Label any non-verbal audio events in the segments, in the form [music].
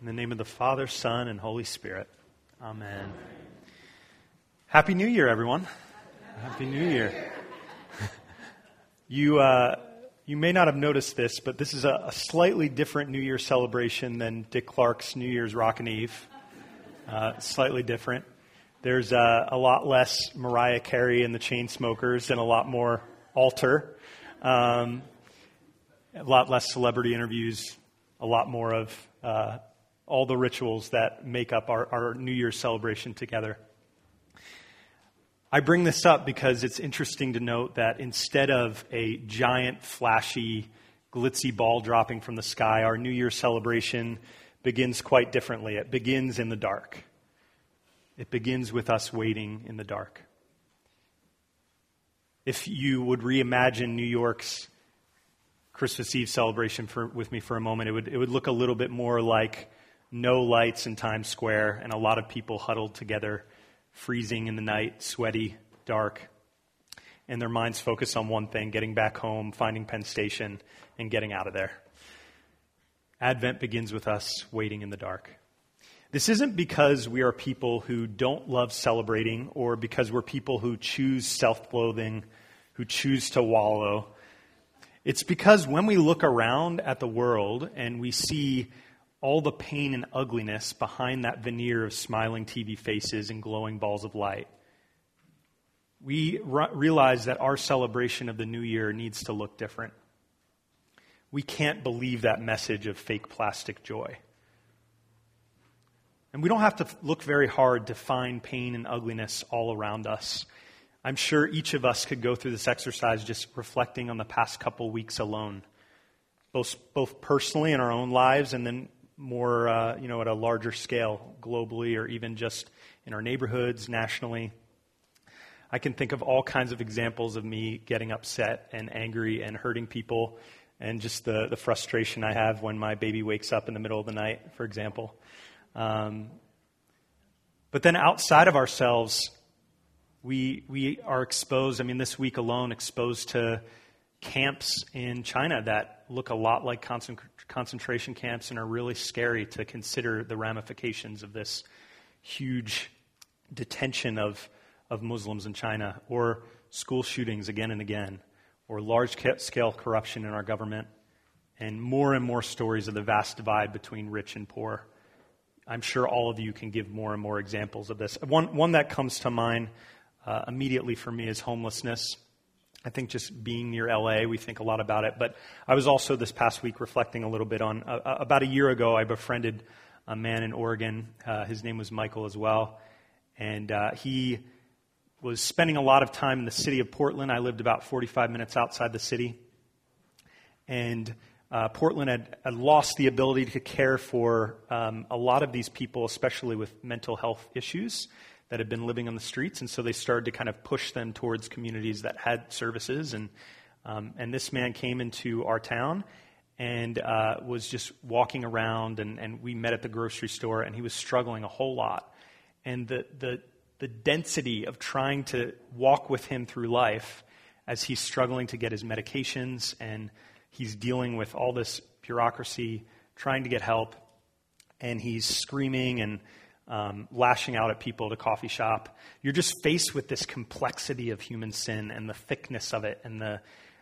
In the name of the Father, Son, and Holy Spirit. Amen. Happy New Year, everyone. Happy New Year. [laughs] you, uh, you may not have noticed this, but this is a, a, slightly different New Year celebration than Dick Clark's New Year's Rockin' Eve. Uh, slightly different. There's uh, a lot less Mariah Carey and the Chainsmokers and a lot more altar. Um, a lot less celebrity interviews, a lot more of uh, all the rituals that make up our, our New Year's celebration together. I bring this up because it's interesting to note that instead of a giant, flashy, glitzy ball dropping from the sky, our New Year's celebration begins quite differently. It begins in the dark. It begins with us waiting in the dark. If you would reimagine New York's Christmas Eve celebration for, with me for a moment, it would, it would look a little bit more like no lights in Times Square, and a lot of people huddled together, freezing in the night, sweaty, dark, and their minds focused on one thing getting back home, finding Penn Station, and getting out of there. Advent begins with us waiting in the dark. This isn't because we are people who don't love celebrating or because we're people who choose self loathing, who choose to wallow. It's because when we look around at the world and we see all the pain and ugliness behind that veneer of smiling TV faces and glowing balls of light. We realize that our celebration of the new year needs to look different. We can't believe that message of fake plastic joy. And we don't have to look very hard to find pain and ugliness all around us. I'm sure each of us could go through this exercise just reflecting on the past couple weeks alone, both, both personally in our own lives and then more, uh, you know, at a larger scale, globally or even just in our neighborhoods, nationally. I can think of all kinds of examples of me getting upset and angry and hurting people and just the, the frustration I have when my baby wakes up in the middle of the night, for example. Um, but then outside of ourselves, we, we are exposed, I mean, this week alone, exposed to camps in China that look a lot like concentration camps and are really scary to consider the ramifications of this huge detention of, of Muslims in China, or school shootings again and again, or large scale corruption in our government, and more and more stories of the vast divide between rich and poor. I'm sure all of you can give more and more examples of this. One, one that comes to mind uh, immediately for me is homelessness. I think just being near LA, we think a lot about it. But I was also this past week reflecting a little bit on uh, uh, about a year ago, I befriended a man in Oregon. Uh, his name was Michael as well. And uh, he was spending a lot of time in the city of Portland. I lived about 45 minutes outside the city. And uh, Portland had, had, lost the ability to care for um, a lot of these people, especially with mental health issues that had been living on the streets, and so they started to kind of push them towards communities that had services. And um, and this man came into our town and uh, was just walking around, and, and we met at the grocery store, and he was struggling a whole lot. And the the the density of trying to walk with him through life as he's struggling to get his medications and he's dealing with all this bureaucracy, trying to get help, and he's screaming and um, lashing out at people at a coffee shop. You're just faced with this complexity of human sin and the thickness of it and the,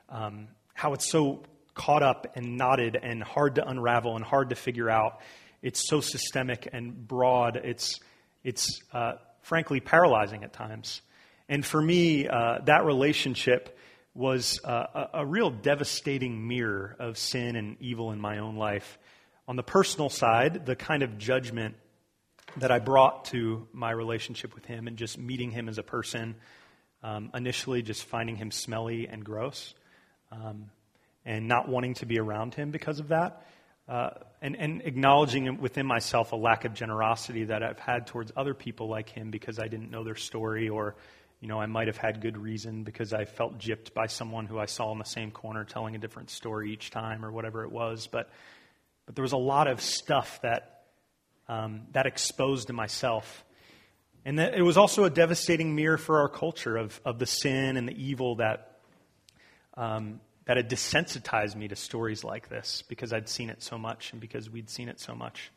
um, how it's so caught up and knotted and hard to unravel and hard to figure out. It's so systemic and broad. It's, it's uh, frankly paralyzing at times. And for me, uh, that relationship was uh, a, a real devastating mirror of sin and evil in my own life. On the personal side, the kind of judgment that I brought to my relationship with him and just meeting him as a person. Um, initially, just finding him smelly and gross um, and not wanting to be around him because of that. Uh, and, and acknowledging within myself a lack of generosity that I've had towards other people like him because I didn't know their story or, you know, I might have had good reason because I felt gypped by someone who I saw in the same corner telling a different story each time or whatever it was. But, but there was a lot of stuff that um, that exposed to myself. And that it was also a devastating mirror for our culture of, of the sin and the evil that, um, that had desensitized me to stories like this because I'd seen it so much and because we'd seen it so much.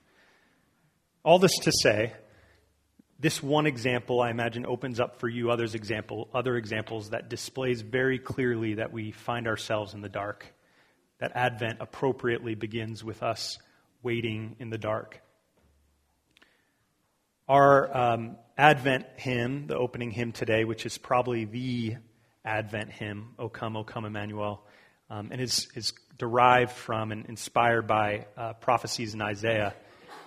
All this to say, this one example, I imagine, opens up for you others example, other examples that displays very clearly that we find ourselves in the dark. That Advent appropriately begins with us waiting in the dark. Our um, Advent hymn, the opening hymn today, which is probably the Advent hymn, O come, O come, Emmanuel, um, and is, is derived from and inspired by uh, prophecies in Isaiah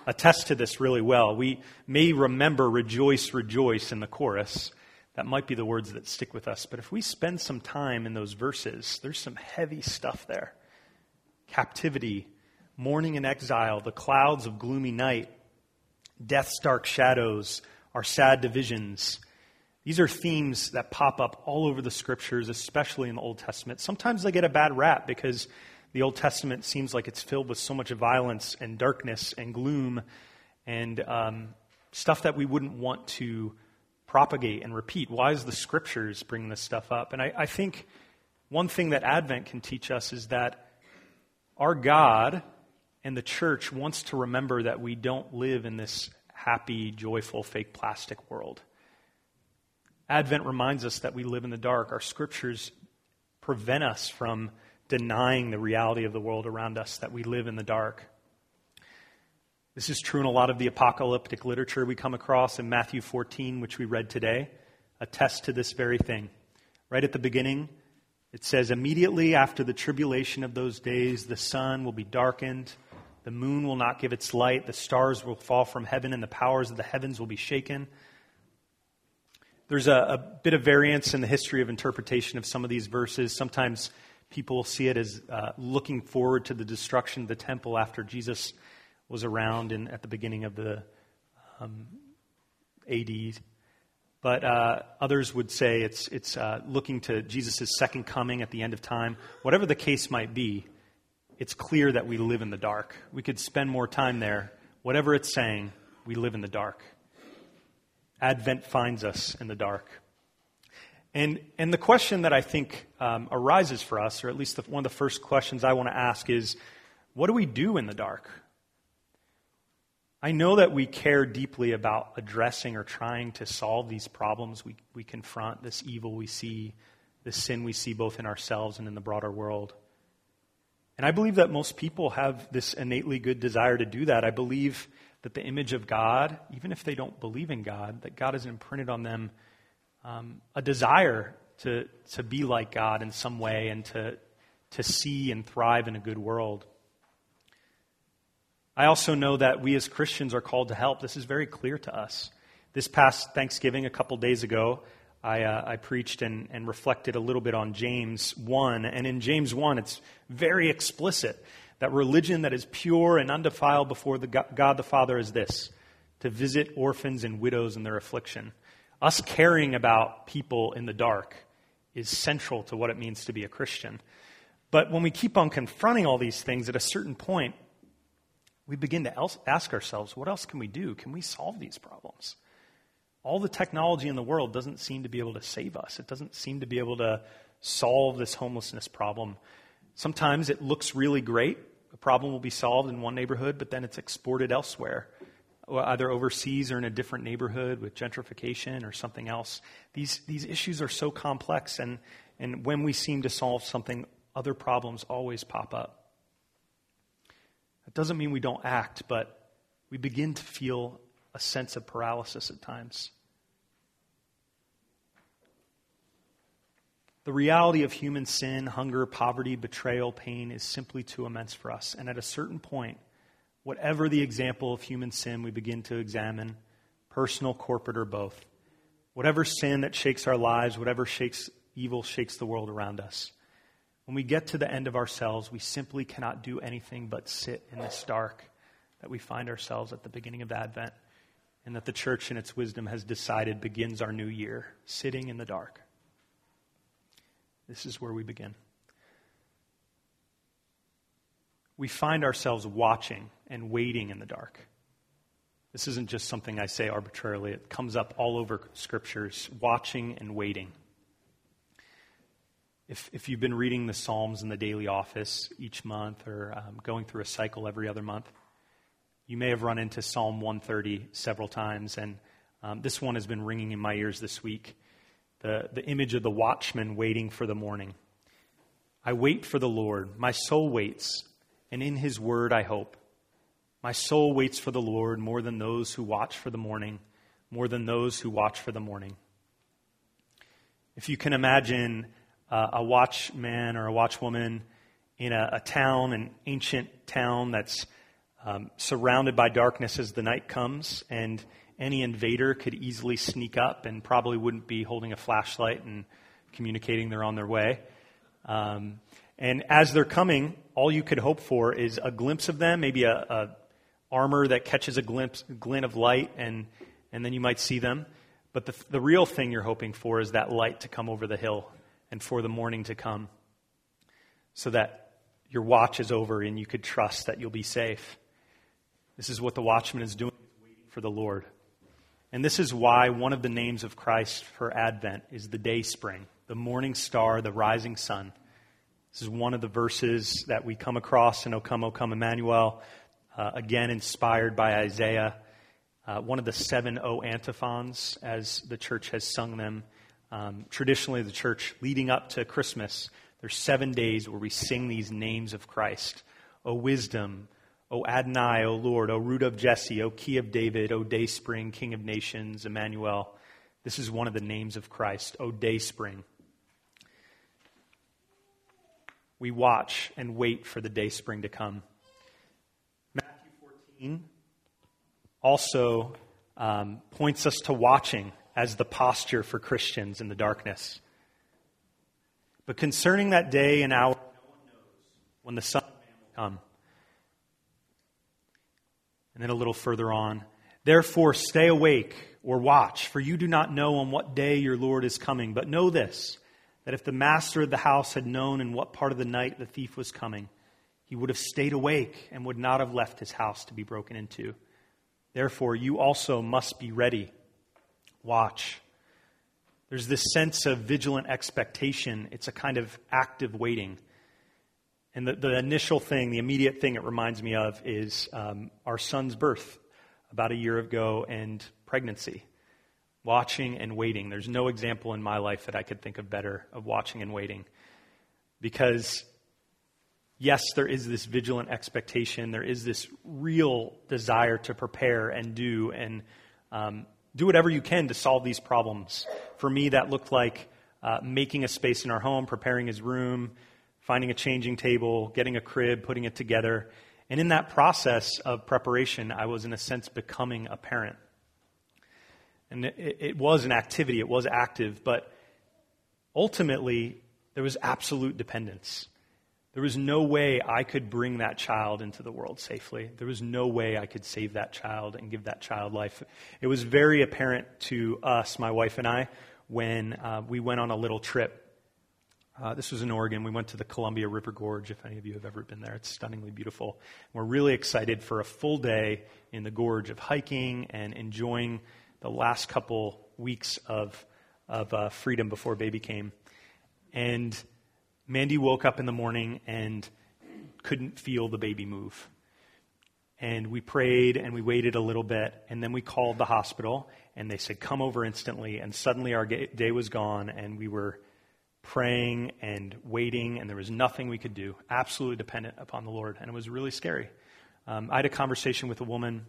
attest to this really well. We may remember rejoice, rejoice in the chorus. That might be the words that stick with us. But if we spend some time in those verses, there's some heavy stuff there captivity, mourning and exile, the clouds of gloomy night, death's dark shadows, our sad divisions. These are themes that pop up all over the scriptures, especially in the Old Testament. Sometimes they get a bad rap because the Old Testament seems like it's filled with so much violence and darkness and gloom and um, stuff that we wouldn't want to propagate and repeat. Why is the scriptures bringing this stuff up? And I, I think one thing that Advent can teach us is that our God and the church wants to remember that we don't live in this happy, joyful, fake plastic world. Advent reminds us that we live in the dark. Our scriptures prevent us from denying the reality of the world around us, that we live in the dark. This is true in a lot of the apocalyptic literature we come across in Matthew 14, which we read today, attests to this very thing. Right at the beginning, it says, Immediately after the tribulation of those days, the sun will be darkened, the moon will not give its light, the stars will fall from heaven, and the powers of the heavens will be shaken. There's a, a bit of variance in the history of interpretation of some of these verses. Sometimes People see it as uh, looking forward to the destruction of the temple after Jesus was around in, at the beginning of the um, AD. But uh, others would say it's, it's uh, looking to Jesus' second coming at the end of time. Whatever the case might be, it's clear that we live in the dark. We could spend more time there. Whatever it's saying, we live in the dark. Advent finds us in the dark. And, and the question that I think um, arises for us, or at least the, one of the first questions I want to ask, is what do we do in the dark? I know that we care deeply about addressing or trying to solve these problems we, we confront, this evil we see, this sin we see both in ourselves and in the broader world. And I believe that most people have this innately good desire to do that. I believe that the image of God, even if they don't believe in God, that God has imprinted on them um, a desire to, to be like God in some way and to, to see and thrive in a good world. I also know that we as Christians are called to help. This is very clear to us. This past Thanksgiving, a couple days ago, I, uh, I preached and, and reflected a little bit on James 1. And in James 1, it's very explicit that religion that is pure and undefiled before the God the Father is this to visit orphans and widows in their affliction us caring about people in the dark is central to what it means to be a Christian. But when we keep on confronting all these things, at a certain point, we begin to ask ourselves, what else can we do? Can we solve these problems? All the technology in the world doesn't seem to be able to save us. It doesn't seem to be able to solve this homelessness problem. Sometimes it looks really great. A problem will be solved in one neighborhood, but then it's exported elsewhere either overseas or in a different neighborhood with gentrification or something else. These, these issues are so complex, and, and when we seem to solve something, other problems always pop up. That doesn't mean we don't act, but we begin to feel a sense of paralysis at times. The reality of human sin, hunger, poverty, betrayal, pain is simply too immense for us. And at a certain point, whatever the example of human sin we begin to examine, personal, corporate, or both. Whatever sin that shakes our lives, whatever shakes evil shakes the world around us. When we get to the end of ourselves, we simply cannot do anything but sit in this dark that we find ourselves at the beginning of Advent and that the church in its wisdom has decided begins our new year, sitting in the dark. This is where we begin. we find ourselves watching and waiting in the dark. This isn't just something I say arbitrarily, it comes up all over scriptures watching and waiting. If, if you've been reading the Psalms in the daily office each month or um, going through a cycle every other month, You may have run into Psalm 130 several times, and um, this one has been ringing in my ears this week. The, the image of the watchman waiting for the morning. I wait for the Lord. My soul waits, and in his word I hope. My soul waits for the Lord more than those who watch for the morning, more than those who watch for the morning. If you can imagine uh, a watchman or a watchwoman in a, a town, an ancient town that's um, surrounded by darkness as the night comes, and any invader could easily sneak up and probably wouldn't be holding a flashlight and communicating they're on their way. Um, and as they're coming, all you could hope for is a glimpse of them, maybe a, a armor that catches a glimpse, glint of light, and, and then you might see them. But the, the real thing you're hoping for is that light to come over the hill and for the morning to come so that your watch is over and you could trust that you'll be safe. This is what the watchman is doing, waiting for the Lord. And this is why one of the names of Christ for Advent is the day spring, the morning star, the rising sun. This is one of the verses that we come across in O Come, O Come, Emmanuel, uh, again inspired by Isaiah. Uh, one of the seven O antiphons, as the church has sung them. Um, traditionally, the church leading up to Christmas, there's seven days where we sing these names of Christ. O wisdom, O Adonai, O Lord, O root of Jesse, O key of David, O day spring, King of nations, Emmanuel. This is one of the names of Christ, O day spring. We watch and wait for the day spring to come. Matthew 14 also um, points us to watching as the posture for Christians in the darkness. But concerning that day and hour, no one knows when the Son of Man will come. And then a little further on, therefore stay awake or watch, for you do not know on what day your Lord is coming. But know this, that if the master of the house had known in what part of the night the thief was coming, he would have stayed awake and would not have left his house to be broken into. Therefore, you also must be ready. Watch. There's this sense of vigilant expectation. It's a kind of active waiting. And the, the initial thing, the immediate thing it reminds me of is um, our son's birth about a year ago and pregnancy. Watching and waiting. There's no example in my life that I could think of better of watching and waiting. Because, yes, there is this vigilant expectation, there is this real desire to prepare and do and um, do whatever you can to solve these problems. For me, that looked like uh, making a space in our home, preparing his room, finding a changing table, getting a crib, putting it together. And in that process of preparation, I was, in a sense, becoming a parent. And it, it was an activity, it was active, but ultimately, there was absolute dependence. There was no way I could bring that child into the world safely. There was no way I could save that child and give that child life. It was very apparent to us, my wife and I, when uh, we went on a little trip. Uh, this was in Oregon. We went to the Columbia River Gorge, if any of you have ever been there. It's stunningly beautiful. We're really excited for a full day in the gorge of hiking and enjoying the last couple weeks of, of uh, freedom before baby came. And Mandy woke up in the morning and couldn't feel the baby move. And we prayed and we waited a little bit, and then we called the hospital, and they said, Come over instantly. And suddenly our day was gone, and we were praying and waiting, and there was nothing we could do, absolutely dependent upon the Lord. And it was really scary. Um, I had a conversation with a woman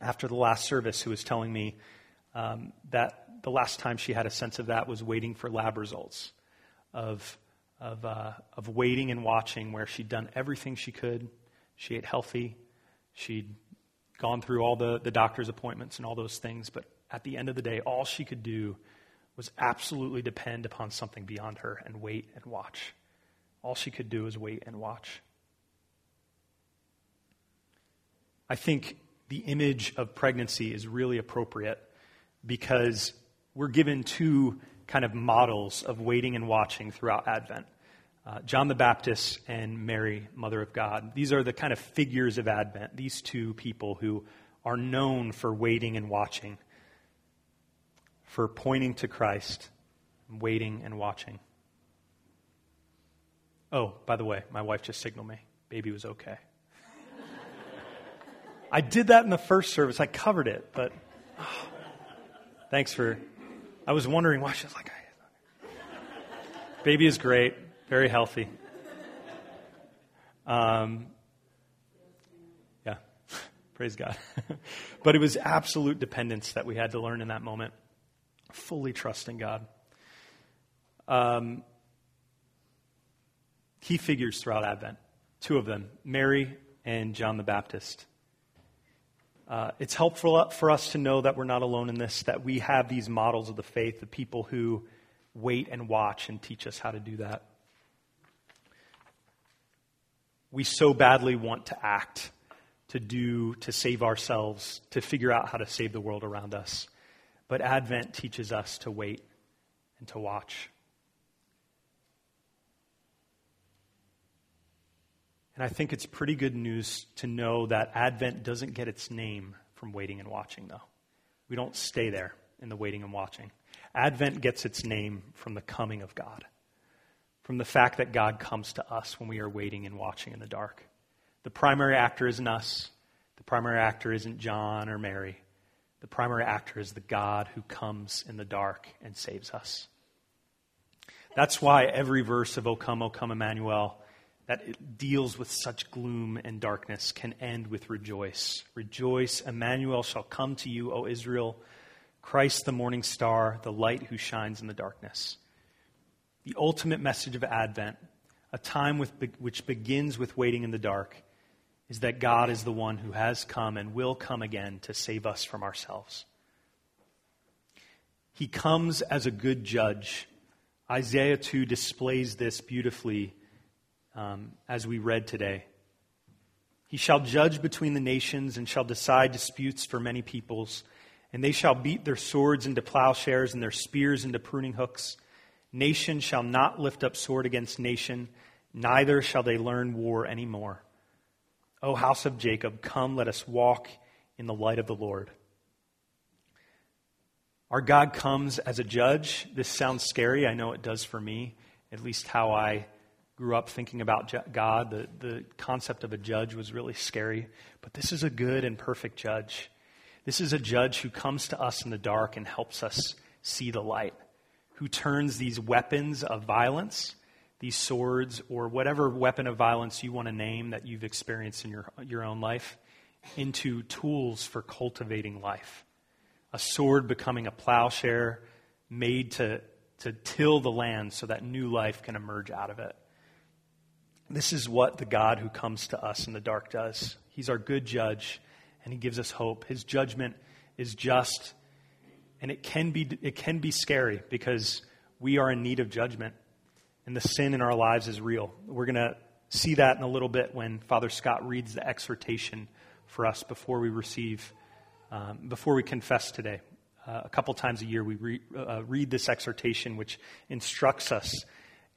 after the last service who was telling me um, that the last time she had a sense of that was waiting for lab results of of, uh, of waiting and watching where she'd done everything she could. She ate healthy. She'd gone through all the, the doctor's appointments and all those things. But at the end of the day, all she could do was absolutely depend upon something beyond her and wait and watch. All she could do was wait and watch. I think the image of pregnancy is really appropriate because we're given two kind of models of waiting and watching throughout Advent. Uh, John the Baptist and Mary, Mother of God. These are the kind of figures of Advent, these two people who are known for waiting and watching, for pointing to Christ, waiting and watching. Oh, by the way, my wife just signaled me. Baby was okay. [laughs] I did that in the first service. I covered it, but oh, [sighs] thanks for. I was wondering why she was like, Baby is great, very healthy. Um, yeah, [laughs] praise God. [laughs] but it was absolute dependence that we had to learn in that moment. Fully trusting God. Um, key figures throughout Advent, two of them, Mary and John the Baptist. Uh, it's helpful for us to know that we're not alone in this, that we have these models of the faith, the people who wait and watch and teach us how to do that. We so badly want to act, to do, to save ourselves, to figure out how to save the world around us. But Advent teaches us to wait and to watch. And I think it's pretty good news to know that Advent doesn't get its name from waiting and watching, though. We don't stay there in the waiting and watching. Advent gets its name from the coming of God, from the fact that God comes to us when we are waiting and watching in the dark. The primary actor isn't us, the primary actor isn't John or Mary. The primary actor is the God who comes in the dark and saves us. That's why every verse of O come, O come, Emmanuel that deals with such gloom and darkness can end with rejoice. Rejoice, Emmanuel shall come to you, O Israel, Christ the morning star, the light who shines in the darkness. The ultimate message of Advent, a time with, which begins with waiting in the dark, is that God is the one who has come and will come again to save us from ourselves. He comes as a good judge. Isaiah 2 displays this beautifully um, as we read today. He shall judge between the nations and shall decide disputes for many peoples. And they shall beat their swords into plowshares and their spears into pruning hooks. Nation shall not lift up sword against nation, neither shall they learn war any more. O house of Jacob, come, let us walk in the light of the Lord. Our God comes as a judge. This sounds scary. I know it does for me, at least how I grew up thinking about God, the, the concept of a judge was really scary. But this is a good and perfect judge. This is a judge who comes to us in the dark and helps us see the light, who turns these weapons of violence, these swords, or whatever weapon of violence you want to name that you've experienced in your, your own life, into tools for cultivating life. A sword becoming a plowshare made to, to till the land so that new life can emerge out of it. This is what the God who comes to us in the dark does. He's our good judge, and he gives us hope. His judgment is just, and it can be, it can be scary because we are in need of judgment, and the sin in our lives is real. We're going to see that in a little bit when Father Scott reads the exhortation for us before we receive, um, before we confess today. Uh, a couple times a year, we re, uh, read this exhortation, which instructs us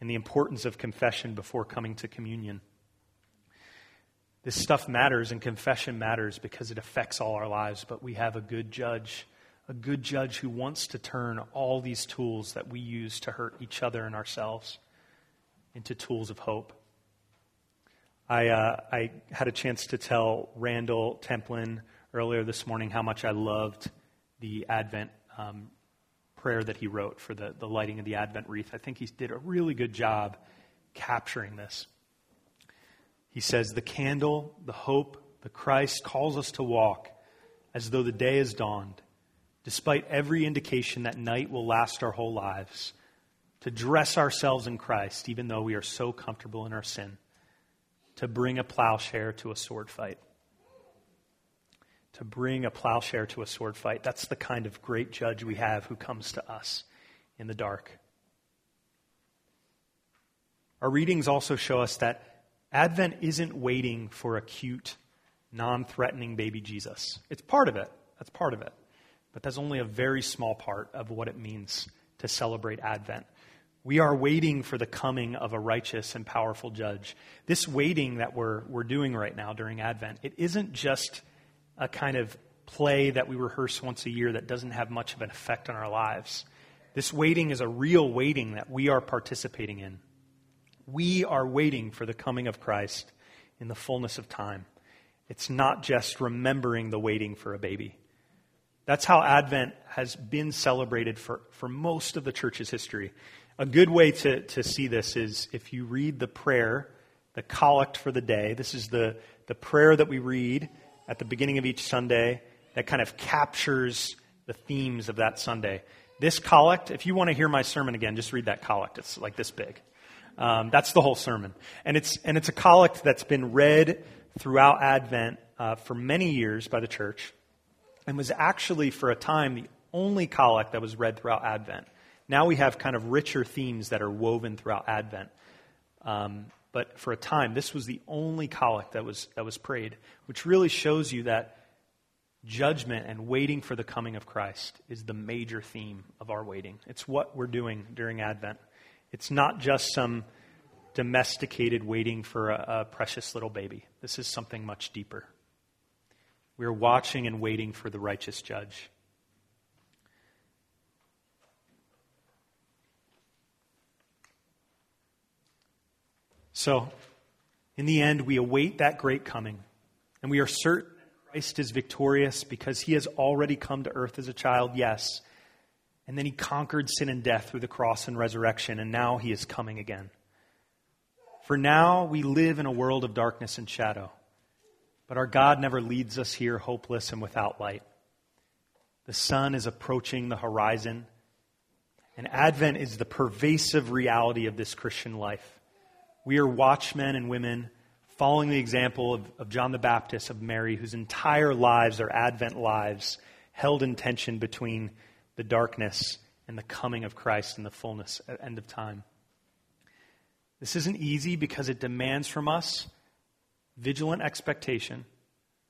in the importance of confession before coming to communion. This stuff matters, and confession matters because it affects all our lives, but we have a good judge, a good judge who wants to turn all these tools that we use to hurt each other and ourselves into tools of hope. I, uh, I had a chance to tell Randall Templin earlier this morning how much I loved the Advent um, prayer that he wrote for the, the lighting of the Advent wreath. I think he did a really good job capturing this. He says, The candle, the hope, the Christ calls us to walk as though the day has dawned, despite every indication that night will last our whole lives, to dress ourselves in Christ, even though we are so comfortable in our sin, to bring a plowshare to a sword fight to bring a plowshare to a sword fight. That's the kind of great judge we have who comes to us in the dark. Our readings also show us that Advent isn't waiting for a cute, non threatening baby Jesus. It's part of it. That's part of it. But that's only a very small part of what it means to celebrate Advent. We are waiting for the coming of a righteous and powerful judge. This waiting that we're, we're doing right now during Advent, it isn't just a kind of play that we rehearse once a year that doesn't have much of an effect on our lives. This waiting is a real waiting that we are participating in. We are waiting for the coming of Christ in the fullness of time. It's not just remembering the waiting for a baby. That's how Advent has been celebrated for, for most of the church's history. A good way to, to see this is if you read the prayer, the collect for the day. This is the, the prayer that we read at the beginning of each Sunday that kind of captures the themes of that Sunday. This collect, if you want to hear my sermon again, just read that collect. It's like this big. Um, that's the whole sermon. And it's, and it's a collect that's been read throughout Advent uh, for many years by the church and was actually, for a time, the only collect that was read throughout Advent. Now we have kind of richer themes that are woven throughout Advent. Um, but for a time, this was the only collect that was, that was prayed, which really shows you that judgment and waiting for the coming of Christ is the major theme of our waiting. It's what we're doing during Advent. It's not just some domesticated waiting for a, a precious little baby. This is something much deeper. We're watching and waiting for the righteous judge. So, in the end, we await that great coming, and we are certain that Christ is victorious because he has already come to earth as a child, yes. And then he conquered sin and death through the cross and resurrection, and now he is coming again. For now, we live in a world of darkness and shadow, but our God never leads us here hopeless and without light. The sun is approaching the horizon, and Advent is the pervasive reality of this Christian life. We are watchmen and women following the example of, of John the Baptist, of Mary, whose entire lives are Advent lives, held in tension between the darkness and the coming of Christ in the fullness at end of time. This isn't easy because it demands from us vigilant expectation.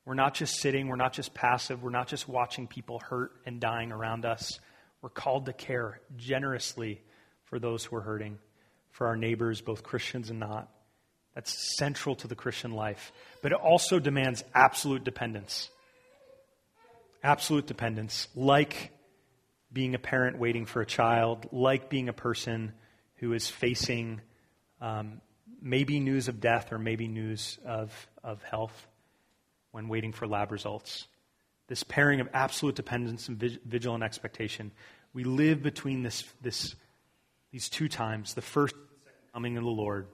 We're not just sitting, we're not just passive, we're not just watching people hurt and dying around us. We're called to care generously for those who are hurting for our neighbors, both Christians and not. That's central to the Christian life. But it also demands absolute dependence. Absolute dependence, like being a parent waiting for a child, like being a person who is facing um, maybe news of death or maybe news of, of health when waiting for lab results. This pairing of absolute dependence and vigilant expectation. We live between this, this these two times, the first coming of the Lord,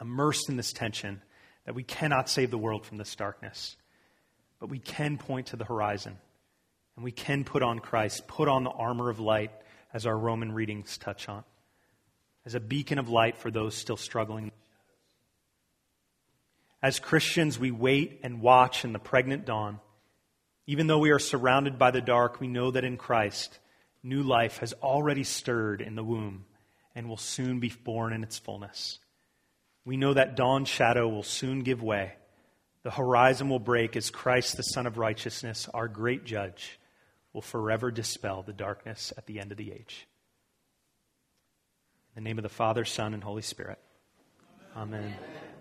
immersed in this tension that we cannot save the world from this darkness, but we can point to the horizon and we can put on Christ, put on the armor of light, as our Roman readings touch on, as a beacon of light for those still struggling. As Christians, we wait and watch in the pregnant dawn. Even though we are surrounded by the dark, we know that in Christ, new life has already stirred in the womb and will soon be born in its fullness. We know that dawn's shadow will soon give way. The horizon will break as Christ, the Sun of Righteousness, our great judge, will forever dispel the darkness at the end of the age. In the name of the Father, Son, and Holy Spirit. Amen. Amen.